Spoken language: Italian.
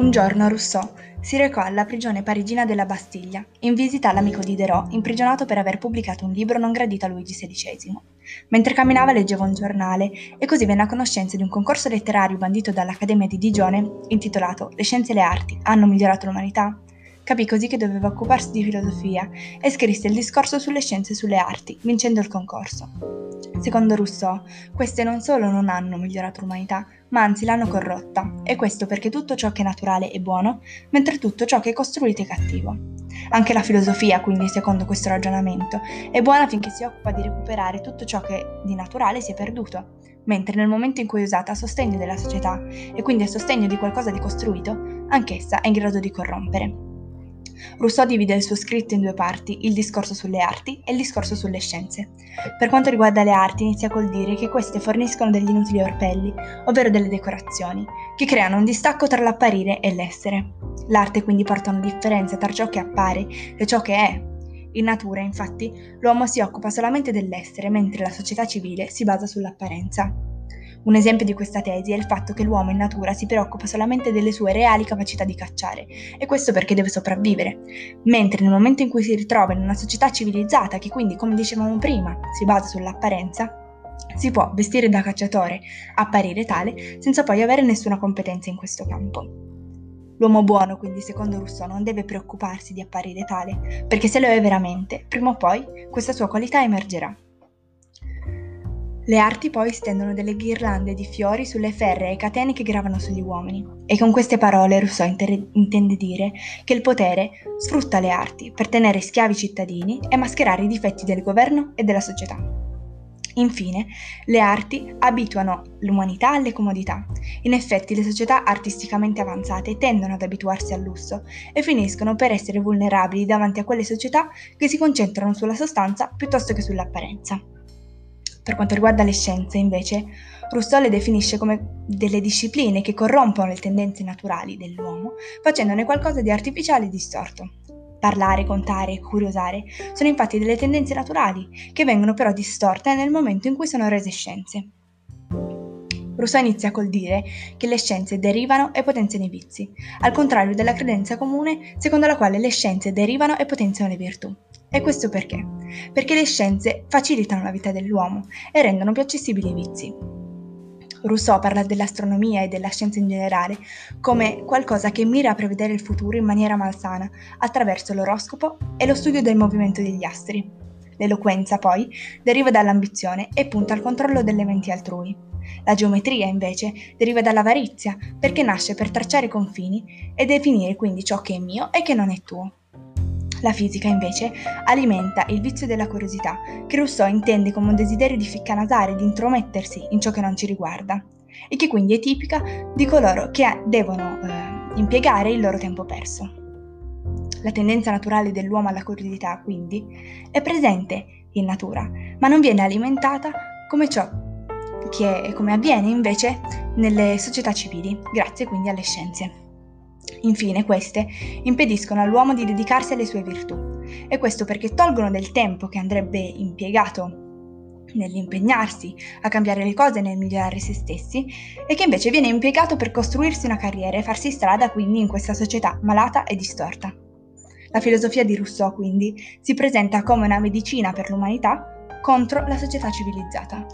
Un giorno Rousseau si recò alla prigione parigina della Bastiglia, in visita all'amico Diderot, imprigionato per aver pubblicato un libro non gradito a Luigi XVI. Mentre camminava leggeva un giornale e così venne a conoscenza di un concorso letterario bandito dall'Accademia di Digione, intitolato Le scienze e le arti hanno migliorato l'umanità? Capì così che doveva occuparsi di filosofia e scrisse il discorso sulle scienze e sulle arti, vincendo il concorso. Secondo Rousseau, queste non solo non hanno migliorato l'umanità, ma anzi l'hanno corrotta, e questo perché tutto ciò che è naturale è buono, mentre tutto ciò che è costruito è cattivo. Anche la filosofia, quindi, secondo questo ragionamento, è buona finché si occupa di recuperare tutto ciò che di naturale si è perduto, mentre nel momento in cui è usata a sostegno della società, e quindi a sostegno di qualcosa di costruito, anch'essa è in grado di corrompere. Rousseau divide il suo scritto in due parti, il discorso sulle arti e il discorso sulle scienze. Per quanto riguarda le arti, inizia col dire che queste forniscono degli inutili orpelli, ovvero delle decorazioni, che creano un distacco tra l'apparire e l'essere. L'arte quindi porta una differenza tra ciò che appare e ciò che è. In natura, infatti, l'uomo si occupa solamente dell'essere, mentre la società civile si basa sull'apparenza. Un esempio di questa tesi è il fatto che l'uomo in natura si preoccupa solamente delle sue reali capacità di cacciare, e questo perché deve sopravvivere, mentre nel momento in cui si ritrova in una società civilizzata, che quindi, come dicevamo prima, si basa sull'apparenza, si può vestire da cacciatore, apparire tale, senza poi avere nessuna competenza in questo campo. L'uomo buono, quindi, secondo Rousseau, non deve preoccuparsi di apparire tale, perché se lo è veramente, prima o poi questa sua qualità emergerà. Le arti poi stendono delle ghirlande di fiori sulle ferree catene che gravano sugli uomini. E con queste parole Rousseau inter- intende dire che il potere sfrutta le arti per tenere schiavi i cittadini e mascherare i difetti del governo e della società. Infine, le arti abituano l'umanità alle comodità. In effetti, le società artisticamente avanzate tendono ad abituarsi al lusso e finiscono per essere vulnerabili davanti a quelle società che si concentrano sulla sostanza piuttosto che sull'apparenza. Per quanto riguarda le scienze, invece, Rousseau le definisce come delle discipline che corrompono le tendenze naturali dell'uomo, facendone qualcosa di artificiale e distorto. Parlare, contare curiosare sono infatti delle tendenze naturali, che vengono però distorte nel momento in cui sono rese scienze. Rousseau inizia col dire che le scienze derivano e potenziano i vizi, al contrario della credenza comune secondo la quale le scienze derivano e potenziano le virtù. E questo perché? Perché le scienze facilitano la vita dell'uomo e rendono più accessibili i vizi. Rousseau parla dell'astronomia e della scienza in generale come qualcosa che mira a prevedere il futuro in maniera malsana attraverso l'oroscopo e lo studio del movimento degli astri. L'eloquenza, poi, deriva dall'ambizione e punta al controllo delle menti altrui. La geometria, invece, deriva dall'avarizia, perché nasce per tracciare i confini e definire quindi ciò che è mio e che non è tuo. La fisica, invece, alimenta il vizio della curiosità, che Rousseau intende come un desiderio di ficcanasare, di intromettersi in ciò che non ci riguarda, e che quindi è tipica di coloro che devono eh, impiegare il loro tempo perso. La tendenza naturale dell'uomo alla curiosità, quindi, è presente in natura, ma non viene alimentata come ciò che come avviene invece nelle società civili, grazie quindi alle scienze. Infine, queste impediscono all'uomo di dedicarsi alle sue virtù, e questo perché tolgono del tempo che andrebbe impiegato nell'impegnarsi a cambiare le cose nel migliorare se stessi, e che invece viene impiegato per costruirsi una carriera e farsi strada quindi in questa società malata e distorta. La filosofia di Rousseau quindi si presenta come una medicina per l'umanità contro la società civilizzata.